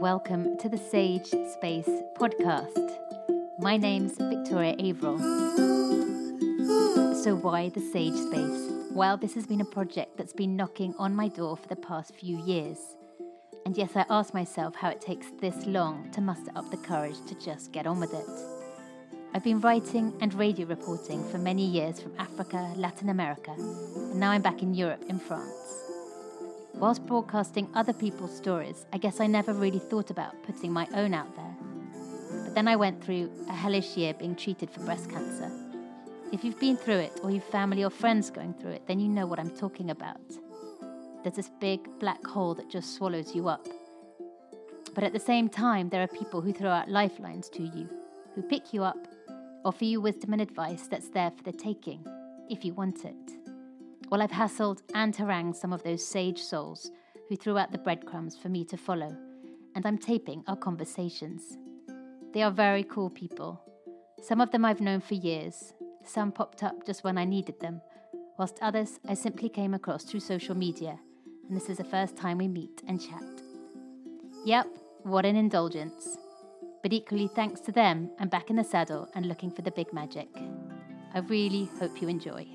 welcome to the Sage Space podcast. My name's Victoria Averill. So, why the Sage Space? Well, this has been a project that's been knocking on my door for the past few years. And yes, I ask myself how it takes this long to muster up the courage to just get on with it. I've been writing and radio reporting for many years from Africa, Latin America, and now I'm back in Europe in France. Whilst broadcasting other people's stories, I guess I never really thought about putting my own out there. But then I went through a hellish year being treated for breast cancer. If you've been through it, or you've family or friends going through it, then you know what I'm talking about. There's this big black hole that just swallows you up. But at the same time, there are people who throw out lifelines to you, who pick you up, offer you wisdom and advice that's there for the taking, if you want it. Well, I've hassled and harangued some of those sage souls who threw out the breadcrumbs for me to follow, and I'm taping our conversations. They are very cool people. Some of them I've known for years, some popped up just when I needed them, whilst others I simply came across through social media, and this is the first time we meet and chat. Yep, what an indulgence. But equally, thanks to them, I'm back in the saddle and looking for the big magic. I really hope you enjoy.